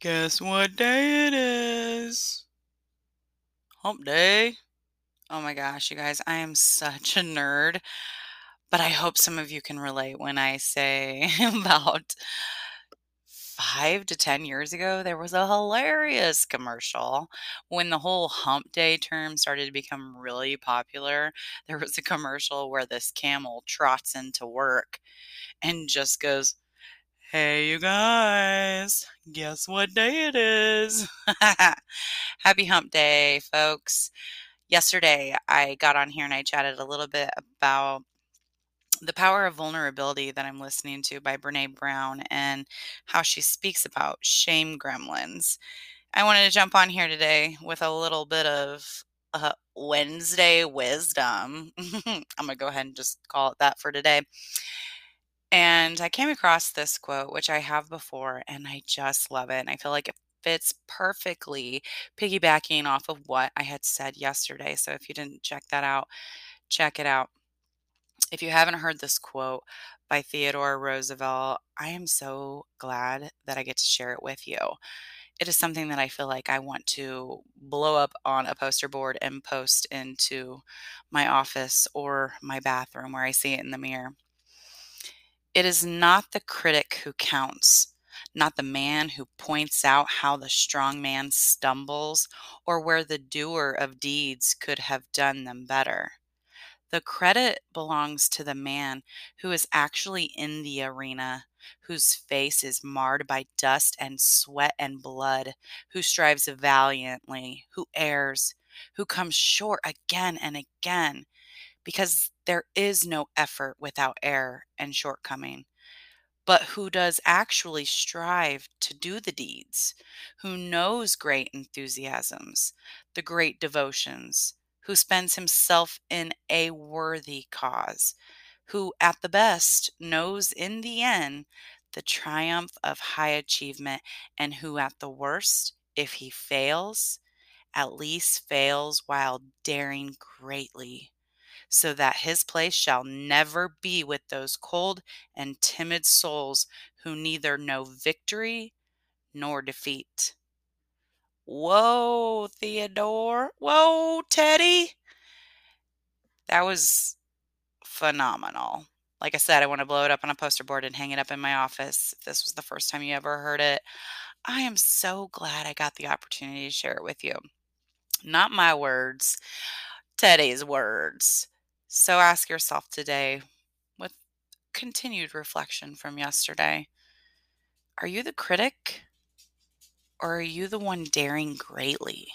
Guess what day it is? Hump day. Oh my gosh, you guys, I am such a nerd, but I hope some of you can relate when I say about 5 to 10 years ago, there was a hilarious commercial when the whole hump day term started to become really popular. There was a commercial where this camel trots into work and just goes, Hey, you guys, guess what day it is? Happy hump day, folks. Yesterday, I got on here and I chatted a little bit about the power of vulnerability that I'm listening to by Brene Brown and how she speaks about shame gremlins. I wanted to jump on here today with a little bit of uh, Wednesday wisdom. I'm going to go ahead and just call it that for today. And I came across this quote, which I have before, and I just love it. And I feel like it fits perfectly piggybacking off of what I had said yesterday. So if you didn't check that out, check it out. If you haven't heard this quote by Theodore Roosevelt, I am so glad that I get to share it with you. It is something that I feel like I want to blow up on a poster board and post into my office or my bathroom where I see it in the mirror. It is not the critic who counts, not the man who points out how the strong man stumbles or where the doer of deeds could have done them better. The credit belongs to the man who is actually in the arena, whose face is marred by dust and sweat and blood, who strives valiantly, who errs, who comes short again and again, because there is no effort without error and shortcoming, but who does actually strive to do the deeds, who knows great enthusiasms, the great devotions, who spends himself in a worthy cause, who at the best knows in the end the triumph of high achievement, and who at the worst, if he fails, at least fails while daring greatly so that his place shall never be with those cold and timid souls who neither know victory nor defeat. Whoa, Theodore. Whoa, Teddy. That was phenomenal. Like I said, I want to blow it up on a poster board and hang it up in my office. If this was the first time you ever heard it, I am so glad I got the opportunity to share it with you. Not my words, Teddy's words. So ask yourself today, with continued reflection from yesterday, are you the critic or are you the one daring greatly?